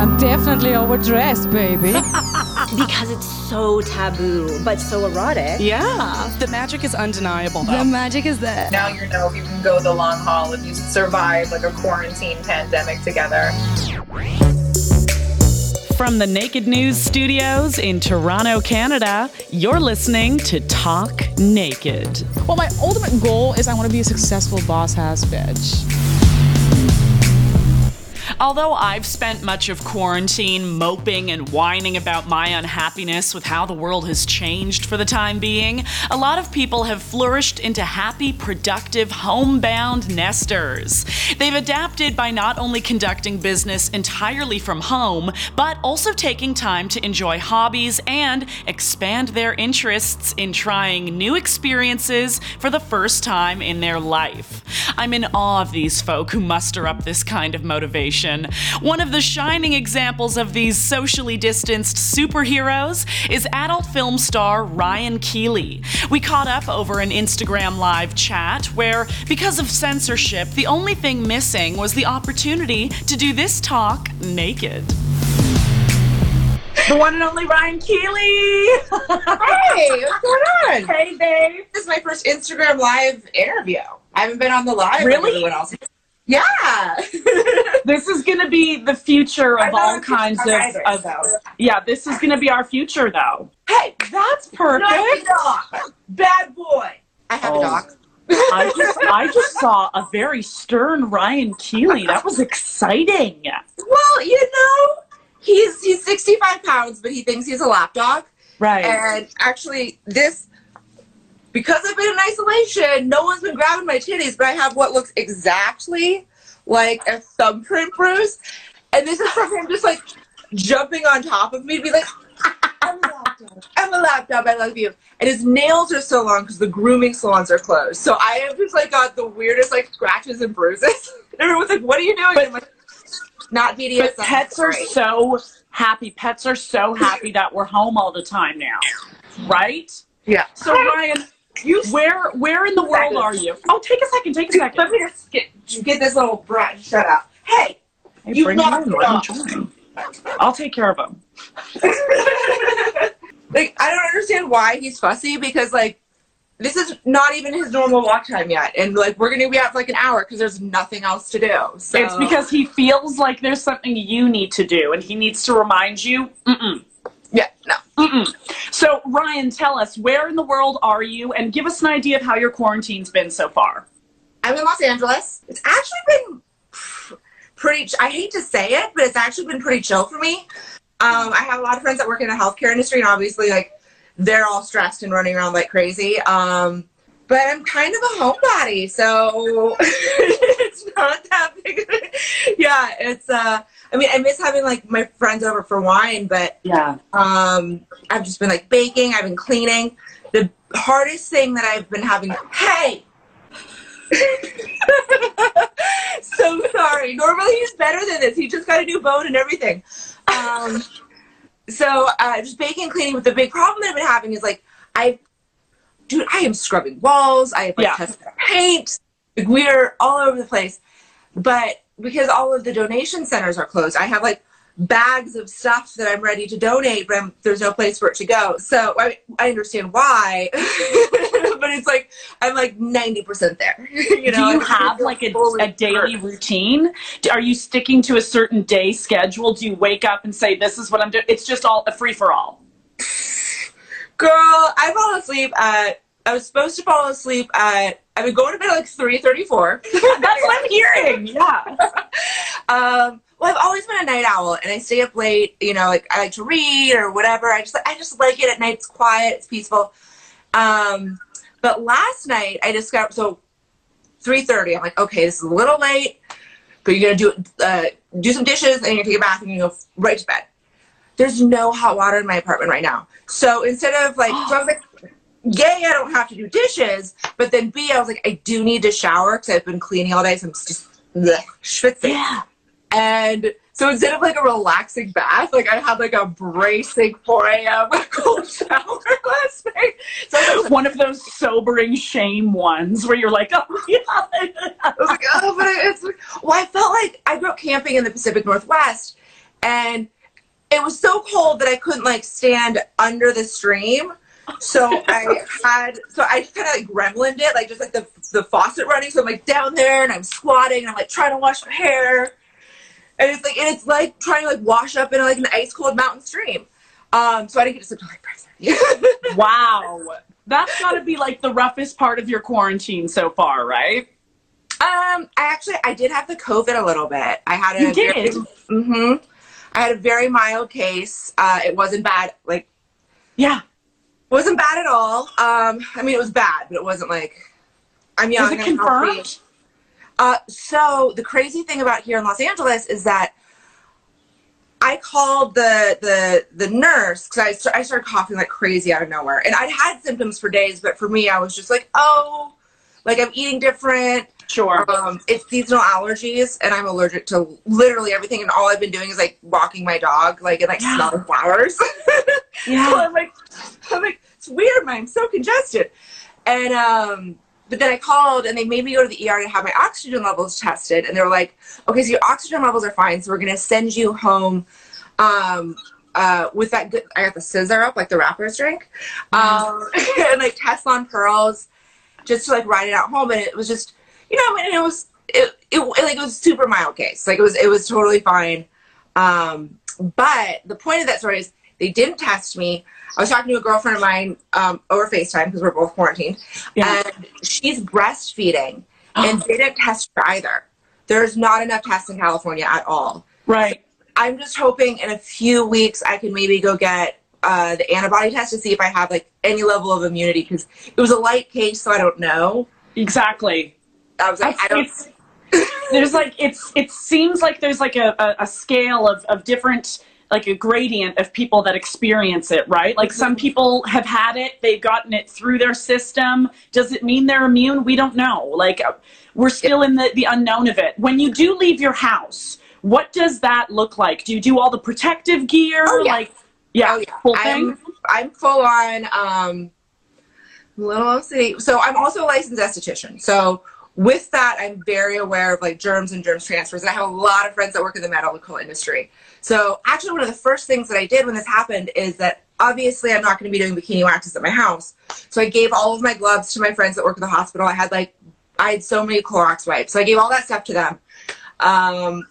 I'm definitely overdressed, baby. because it's so taboo, but so erotic. Yeah, the magic is undeniable. Though. the magic is there. Now you know if you can go the long haul if you survive like a quarantine pandemic together. From the Naked News studios in Toronto, Canada, you're listening to Talk Naked. Well, my ultimate goal is I want to be a successful boss ass bitch. Although I've spent much of quarantine moping and whining about my unhappiness with how the world has changed for the time being, a lot of people have flourished into happy, productive, homebound nesters. They've adapted by not only conducting business entirely from home, but also taking time to enjoy hobbies and expand their interests in trying new experiences for the first time in their life. I'm in awe of these folk who muster up this kind of motivation. One of the shining examples of these socially distanced superheroes is adult film star Ryan Keeley. We caught up over an Instagram live chat where, because of censorship, the only thing missing was the opportunity to do this talk naked. The one and only Ryan Keeley. Hey, what's going on? hey, babe. This is my first Instagram live interview. I haven't been on the live Really? like everyone else. Yeah. This is going to be the future of all kinds of, writer, of. so- Yeah, this is going to be our future, though. Hey, That's perfect. Bad boy. I have Oh. a dog. I just, I just saw a very stern Ryan Keeley. That was exciting. Well, you know, he's he's 65 pounds, but he thinks he's a lap dog. Right. And actually, this because I've been in isolation, no one's been grabbing my titties, but I have what looks exactly like a thumbprint bruise. And this is from him just like jumping on top of me to be like, I'm a laptop. I'm a lapdog. I love you. And his nails are so long because the grooming salons are closed. So I have just like got the weirdest like scratches and bruises. Everyone's like, "What are you doing?" But- I'm like, not BDSM. But pets are Sorry. so happy. Pets are so happy that we're home all the time now, right? yeah. So Ryan, You where where in the world are you? Oh, take a second. Take a second. Let me just get, get this little brat shut up. Hey, Hey, You bring knocked him in. him I'll take care of him. like I don't understand why he's fussy because like this is not even his normal walk time yet, and like we're gonna be out for like an hour because there's nothing else to do. So It's because he feels like there's something you need to do, and he needs to remind you. Mm-mm. Yeah, no. Mm-mm. So Ryan, tell us where in the world are you, and give us an idea of how your quarantine's been so far. I'm in Los Angeles. It's actually been pretty. I hate to say it, but it's actually been pretty chill for me. Um, I have a lot of friends that work in the healthcare industry, and obviously, like they're all stressed and running around like crazy. Um, but I'm kind of a homebody, so it's not that big. yeah, it's. Uh, I mean, I miss having like my friends over for wine, but Yeah. um, I've just been like baking. I've been cleaning. The hardest thing that I've been having. Hey. so sorry. Normally he's better than this. He just got a new bone and everything. Um, so uh, just baking and cleaning. But the big problem that I've been having is like I, dude, I am scrubbing walls. I have like Yeah. tested paint. Like, we're all over the place. But because all of the donation centers are closed, I have like bags of stuff that I'm ready to donate, but I'm, there's no place for it to go. So I, I understand why, but it's like I'm like 90% there. you know, Do you have like a, a daily immersed. routine? Are you sticking to a certain day schedule? Do you wake up and say, "This is what I'm doing"? It's just all a free for all. Girl, I fall asleep at. I was supposed to fall asleep at. I've been going to bed at like three thirty-four. That's what I'm hearing. Yeah. um, well, I've always been a night owl, and I stay up late. You know, like I like to read or whatever. I just I just like it at night. It's quiet. It's peaceful. Um, but last night I discovered so three thirty. I'm like, okay, this is a little late, but you're gonna do uh, do some dishes and you're gonna take a bath and you go right to bed. There's no hot water in my apartment right now. So instead of like, so I was like, yay, I don't have to do dishes. But then B, I was like, I do need to shower because I've been cleaning all day, so I'm just bleh, schwitzing. Yeah. And so instead of like a relaxing bath, like I had like a bracing 4 a.m. cold shower last night. So was, One of those sobering shame ones where you're like, "Oh yeah." I was like, oh, but it's well, I felt like I grew up camping in the Pacific Northwest, and it was so cold that I couldn't like stand under the stream. So I had, so I just kind of like gremlined it, like just like the the faucet running. So I'm like down there and I'm squatting and I'm like trying to wash my hair, and it's like and it's like trying to like wash up in like an ice cold mountain stream. Um, so I didn't get to sleep till like five thirty. Wow. That's got to be like the roughest part of your quarantine so far, right? Um, I actually I did have the COVID a little bit. I had a You did? mm hmm I had a very mild case. Uh, it wasn't bad. Like Yeah. Wasn't bad at all. Um, I mean it was bad, but it wasn't like I'm young. Was it confirmed? Uh, so the crazy thing about here in Los Angeles is that I called the the the nurse because I, I started coughing like crazy out of nowhere, and I'd had symptoms for days, but for me, I was just like, oh, like I'm eating different. Sure. Um, it's seasonal allergies, and I'm allergic to literally everything. And all I've been doing is like walking my dog, like and like Yeah. smelling flowers. so Yeah. I'm like, I'm like, it's weird, man. I'm so congested. And um, but then I called, and they made me go to the ER to have my oxygen levels tested, and they were like, okay, so your oxygen levels are fine, so we're gonna send you home. Um, uh, with that good, I got the sizzurp, like the rappers drink, um, and like Tessalon Perles, just to like ride it out home. And it was just, you know, and it was, it, it, like it was super mild case. Like it was, it was totally fine. Um, but the point of that story is they didn't test me. I was talking to a girlfriend of mine um, over FaceTime because we're both quarantined, Yeah. and she's breastfeeding and they didn't test her either. There's not enough tests in California at all. Right. I'm just hoping in a few weeks I can maybe go get uh, the antibody test to see if I have like any level of immunity because it was a light case, so I don't know. Exactly. I was like, I don't. It's, there's like it's it seems like there's like a, a, a scale of, of different like a gradient of people that experience it, right? Like some people have had it, they've gotten it through their system. Does it mean they're immune? We don't know. Like we're still in the, the unknown of it. When you do leave your house, what does that look like? Do you do all the protective gear? Oh, yeah. Like yeah, Oh, yeah. full thing? I'm, I'm full on um, little OCD. So I'm also a licensed esthetician. So with that, I'm very aware of like germs and germs transfers. And I have a lot of friends that work in the medical industry. So actually, one of the first things that I did when this happened is that obviously I'm not going to be doing bikini waxes at my house. So I gave all of my gloves to my friends that work at the hospital. I had like I had so many Clorox wipes. So I gave all that stuff to them. Um,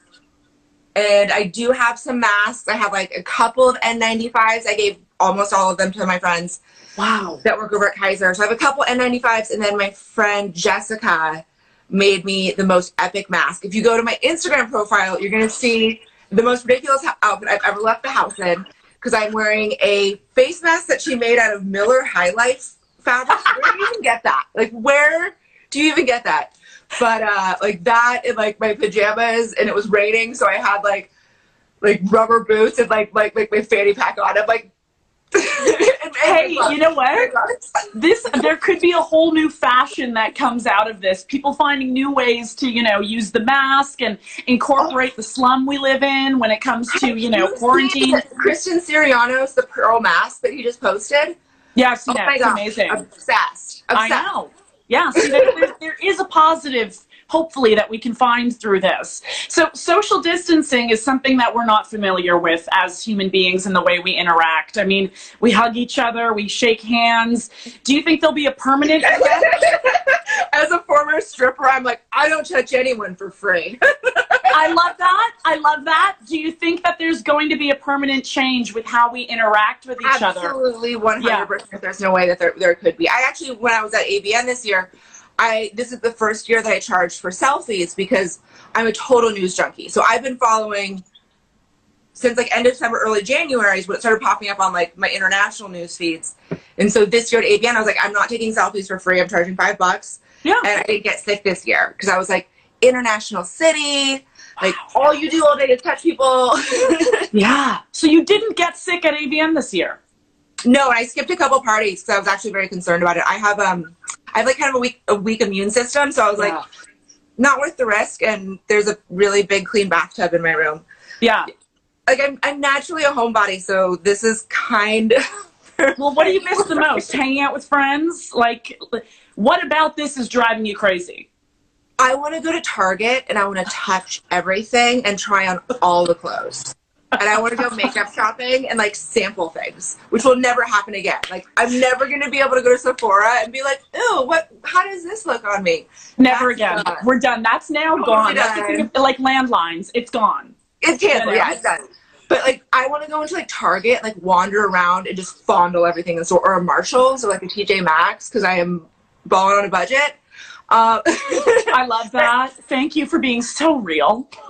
and I do have some masks. I have like a couple of N95s. I gave almost all of them to my friends Wow. that work over at Kaiser. So I have a couple N95s, and then my friend Jessica made me the most epic mask. If you go to my Instagram profile, you're gonna see the most ridiculous outfit I've ever left the house in because I'm wearing a face mask that she made out of Miller High Life fabric. Where do you even get that? Like, where do you even get that? But uh, like that and like my pajamas, and it was raining, so I had like like rubber boots and like like like my fanny pack on. I'm like, Hey, you know what? this there could be a whole new fashion that comes out of this people finding new ways to you know use the mask and incorporate the slum we live in when it comes to you know quarantine Christian Siriano's, the pearl mask that he just posted. yeah i've seen Oh that my it's god, amazing obsessed. i obsessed. know yeah there, there, there is a positive hopefully that we can find through this so social distancing is something that we're not familiar with as human beings in the way we interact i mean we hug each other we shake hands do you think there'll be a permanent As a former stripper, I'm like, I don't touch anyone for free. I love that. I love that. Do you think that there's going to be a permanent change with how we interact with each other? Absolutely, 100%. There's no way that there, there could be. I actually, when I was at AVN this year, I this is the first year that I charged for selfies because I'm a total news junkie. So I've been following since like end of December, early January is when it started popping up on like my international news feeds. And so this year at AVN, I was like, I'm not taking selfies for free. I'm charging five bucks. Yeah. And I didn't get sick this year because I was like, international city. Like all you do all day is touch people. Yeah. So you didn't get sick at AVN this year. No, I skipped a couple parties because I was actually very concerned about it. I have um, I have like kind of a weak a weak immune system, so I was Yeah. like, not worth the risk. And there's a really big clean bathtub in my room. Yeah. Like I'm I'm naturally a homebody, so this is kind. of... Well, what do you miss the most? Hanging out with friends? Like, what about this is driving you crazy? I want to go to Target and I want to touch everything and try on all the clothes. And I want to go makeup shopping and like sample things, which will never happen again. Like I'm never gonna be able to go to Sephora and be like, "Ooh, what? How does this look on me?" Never That's again. We're done. That's now Totally gone. That's of- like landlines. It's gone. It's canceled. Yeah. Yeah, it's done. But like, I want to go into like Target, like wander around and just fondle everything in the store, or a Marshalls or like a TJ Maxx because I am balling on a budget. Um, I love that. Thank you for being so real.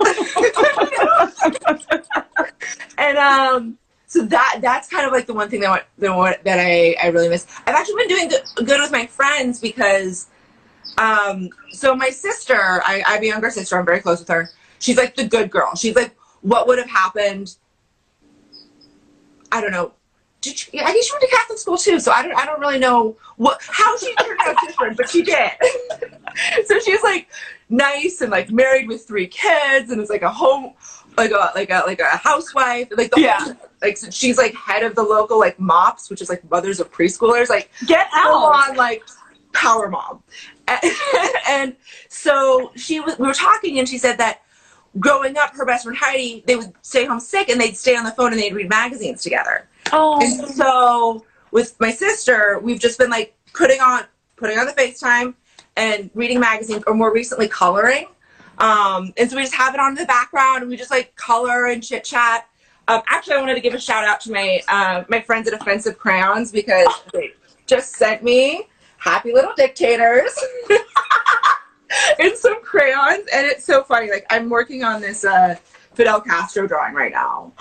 and um, so that that's kind of like the one thing that I that I I really miss. I've actually been doing good, good with my friends because, um, so my sister, I, I have a younger sister. I'm very close with her. She's like the good girl. She's like, what would have happened? I don't know. Did she, I think she went to Catholic school too, so I don't I don't really know what how she turned out different, but she did. so she's like nice and like married with three kids and it's like a home like a like a like a housewife like the Yeah. whole, like so she's like head of the local like mops which is like mothers of preschoolers like Get out. on like power mom and, and so she was we were talking and she said that growing up her best friend heidi they would stay home sick and they'd stay on the phone and they'd read magazines together Oh, and so with my sister, we've just been like putting on putting on the FaceTime and reading magazines, or more recently coloring. Um, and so we just have it on in the background, and we just like color and chit chat. Um, actually, I wanted to give a shout out to my uh, my friends at Offensive Crayons because they just sent me happy little dictators and some crayons, and it's so funny. Like I'm working on this uh, Fidel Castro drawing right now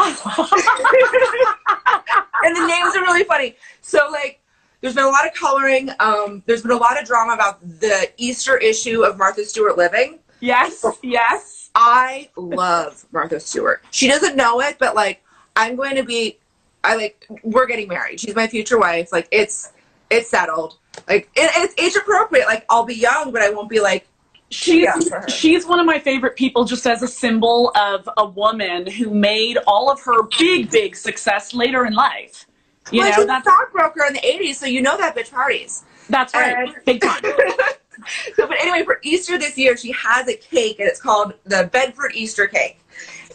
and the names are really funny. So like, there's been a lot of coloring. Um, there's been a lot of drama about the Easter issue of Martha Stewart living. yes, yes. I love Martha Stewart. She doesn't know it, but like, I'm going to be. I like. We're getting married. She's my future wife. Like, it's it's settled. Like, it, it's age appropriate. Like, I'll be young, but I won't be like. She's Yeah, she's one of my favorite people just as a symbol of a woman who made all of her big, big success later in life. You well, know, she's a stockbroker in the '80s, so you know that bitch parties. that's right. And- Big time. so, but anyway, for Easter this year, she has a cake, and it's called the Bedford Easter cake,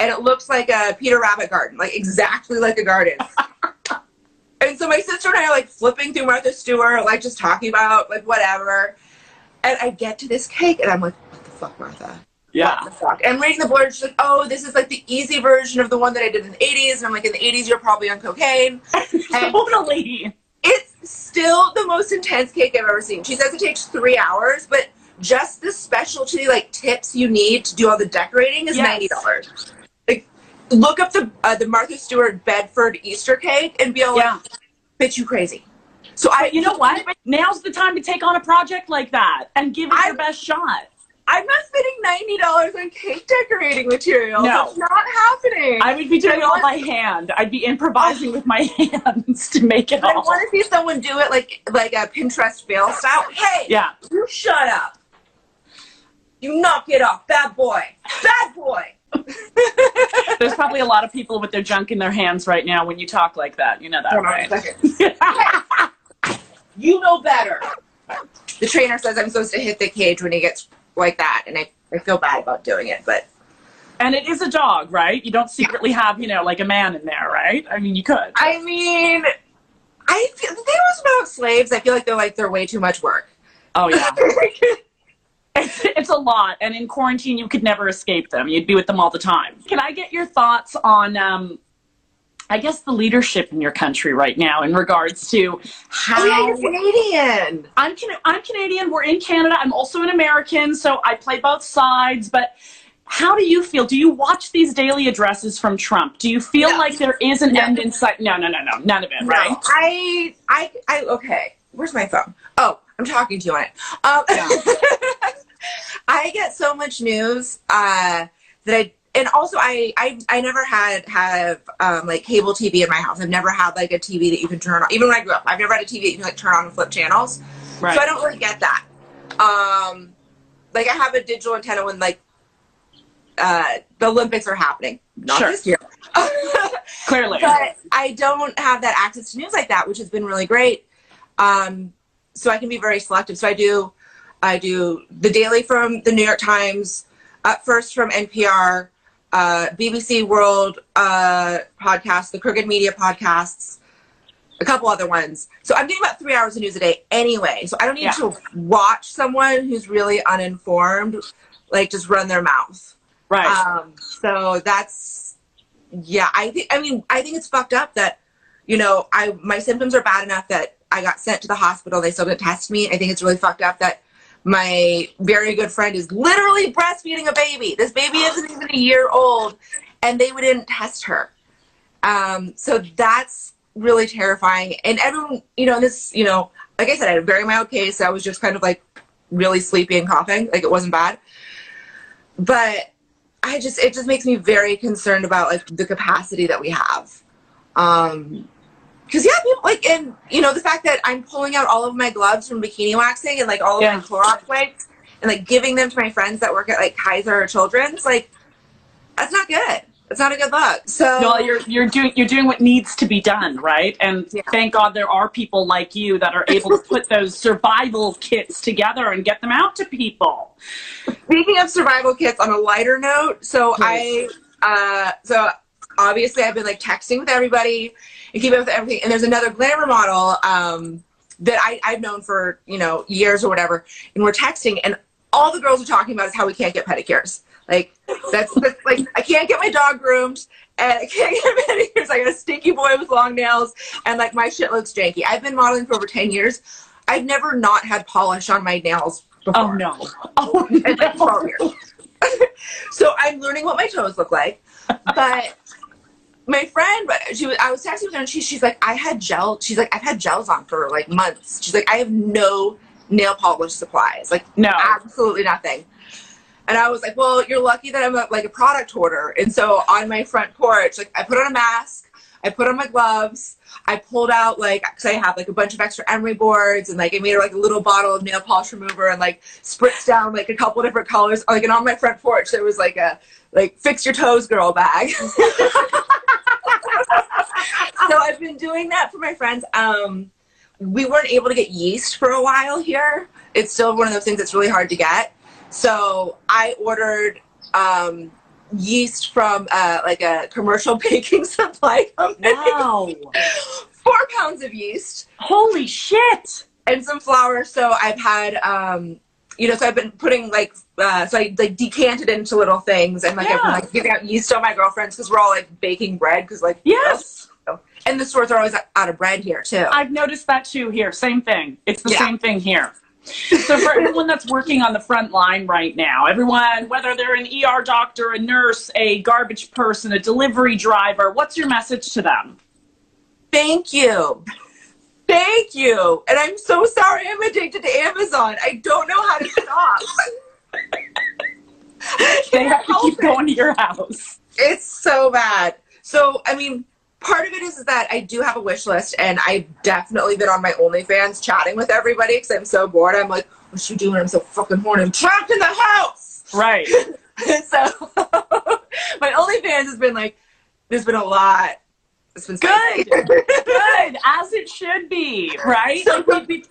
and it looks like a Peter Rabbit garden, like exactly like a garden. and so my sister and I are like flipping through Martha Stewart, like just talking about like whatever. And I get to this cake, and I'm like, "What the fuck, Martha? Yeah. What the fuck?" And reading the board, she's like, "Oh, this is like the easy version of the one that I did in the '80s." And I'm like, "In the '80s, you're probably on cocaine." Totally. it's still the most intense cake I've ever seen. She says it takes three hours, but just the specialty like tips you need to do all the decorating is Yes. ninety dollars. Like, look up the uh, the Martha Stewart Bedford Easter cake and be all Yeah. like, "Bitch, you crazy." So I, you know what? Now's the time to take on a project like that and give it I- your best shot. I'm not spending ninety dollars on cake decorating materials. No. It's not happening. I would be doing it all by hand. I'd be improvising with my hands to make it I all. want to see someone do it like like a Pinterest fail style. Hey, Yeah. you shut up. You knock it off, bad boy, bad boy. There's probably a lot of people with their junk in their hands right now when you talk like that. You know that, Hold on a right? You know better. The trainer says I'm supposed to hit the cage when he gets like that, and I, I feel bad about doing it, but and it is a dog, right? You don't secretly have, you know, like a man in there, right? I mean, you could. I mean, I feel the thing was about slaves. I feel like they're like they're way too much work. Oh yeah. It's, it's a lot, and in quarantine, you could never escape them. You'd be with them all the time. Can I get your thoughts on, um, I guess, the leadership in your country right now in regards to how oh yeah, you're Canadian. I'm Can- I'm Canadian. We're in Canada. I'm also an American, so I play both sides. But how do you feel? Do you watch these daily addresses from Trump? Do you feel No. like there is an No. end in sight? No, no, no, no, none of it, right? I, I, I. Okay, where's my phone? Oh, I'm talking to you on it. Um, I get so much news uh, that I, and also I, I, I never had have um, like cable TV in my house. I've never had like a TV that you can turn on. Even when I grew up, I've never had a TV that you can like turn on and flip channels. Right. So I don't really get that. Um, like I have a digital antenna when like uh, the Olympics are happening. Not Sure. this year. Clearly. but I don't have that access to news like that, which has been really great. Um, so I can be very selective. So I do, I do the daily from the New York Times, uh, first from NPR, uh, BBC World uh, podcast, the Crooked Media podcasts, a couple other ones. So I'm getting about three hours of news a day anyway. So I don't need Yeah. to watch someone who's really uninformed, like just run their mouth. Right. Um, so that's yeah. I think. I mean, I think it's fucked up that you know I my symptoms are bad enough that I got sent to the hospital. They still didn't test me. I think it's really fucked up that my very good friend is literally breastfeeding a baby. This baby isn't even a year old, and they didn't test her. Um, so that's really terrifying. And everyone, you know, this, you know, like I said, I had a very mild case. I was just kind of like really sleepy and coughing. Like it wasn't bad. But I just, it just makes me very concerned about like the capacity that we have. Um, cause yeah, people like, and you know, the fact that I'm pulling out all of my gloves from bikini waxing and like all of Yeah. my Clorox wipes and like giving them to my friends that work at like Kaiser or Children's, like that's not good. That's not a good look. So well, you're you're doing you're doing what needs to be done, right? And Yeah. thank God there are people like you that are able to put those survival kits together and get them out to people. Speaking of survival kits, on a lighter note, so I, uh, so obviously I've been like texting with everybody and keeping up with everything. And there's another glamour model um, that I, I've known for you know years or whatever, and we're texting, and all the girls are talking about is how we can't get pedicures. Like that's, that's like I can't get my dog groomed. And I can't get pedicures. I got a stinky boy with long nails, and like my shit looks janky. I've been modeling for over ten years. I've never not had polish on my nails before. Oh no! Oh no! 12 years. so I'm learning what my toes look like. But my friend, but she was, I was texting with her and she, she's like, I had gel. She's like, I've had gels on for like months. She's like, I have no nail polish supplies. Like, No. absolutely nothing. And I was like, well, you're lucky that I'm a, like a product hoarder. And so on my front porch, like I put on a mask, I put on my gloves, I pulled out like, cause I have like a bunch of extra emery boards and like I made like a little bottle of nail polish remover and like spritzed down like a couple different colors. Like, and on my front porch, there was like a, like fix your toes girl bag. so I've been doing that for my friends. Um, we weren't able to get yeast for a while here. It's still one of those things that's really hard to get. So I ordered um, yeast from uh, like a commercial baking supply company. Wow! Four pounds of yeast Holy shit! and some flour. So I've had, um, you know, so I've been putting like, uh, so I like decanted into little things and like I've been like giving out yeast to my girlfriends because we're all like baking bread because like Yes, you know, and the stores are always out of bread here too. I've noticed that too. Here, same thing. It's the Yeah. same thing here. So for everyone that's working on the front line right now, everyone, whether they're an ER doctor, a nurse, a garbage person, a delivery driver, what's your message to them? Thank you. Thank you. And I'm so sorry I'm addicted to Amazon. I don't know how to stop. They have to keep going to your house. It's so bad. So, I mean, part of it is that I do have a wish list, and I've definitely been on my OnlyFans chatting with everybody because I'm so bored. I'm like, what you doing? I'm so fucking horny. I'm trapped in the house. Right. so, my OnlyFans has been like, there's been a lot. It's been Good. Good, as it should be, right? So- Like, we-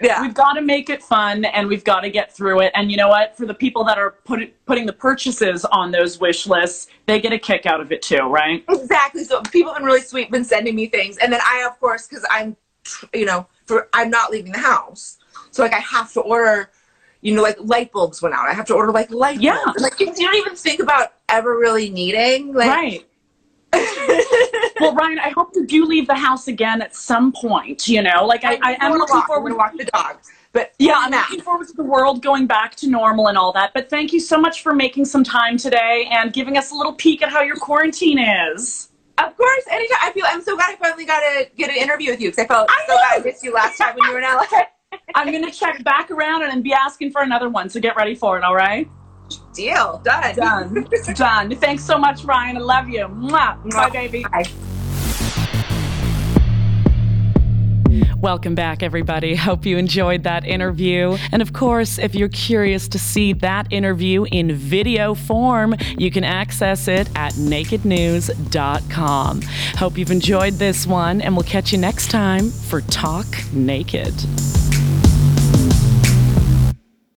yeah. We've got to make it fun and we've got to get through it. And you know what? For the people that are put, putting the purchases on those wish lists, they get a kick out of it too, right? Exactly. So people have been really sweet, been sending me things, and then I, of course, because I'm, you know, for I'm not leaving the house, so like I have to order, you know, like light bulbs went out. I have to order like light Yeah. bulbs. Like you don't even think about ever really needing, like, Right. Well, Ryan, I hope you do leave the house again at some point. You know, like I, I am looking walk, forward. to walk the dogs, but Yeah, I'm looking forward to the world going back to normal and all that. But thank you so much for making some time today and giving us a little peek at how your quarantine is. Of course, anytime. I feel I'm so glad I finally got to get an interview with you because I felt I so bad I missed you last time when you were in LA. I'm gonna check back around and be asking for another one. So get ready for it. All right. Deal done. Done. Done. Thanks so much, Ryan. I love you. Mwah. Bye, baby. Bye. Welcome back, everybody. Hope you enjoyed that interview. And of course, if you're curious to see that interview in video form, you can access it at nakednews.com. Hope you've enjoyed this one, and we'll catch you next time for Talk Naked.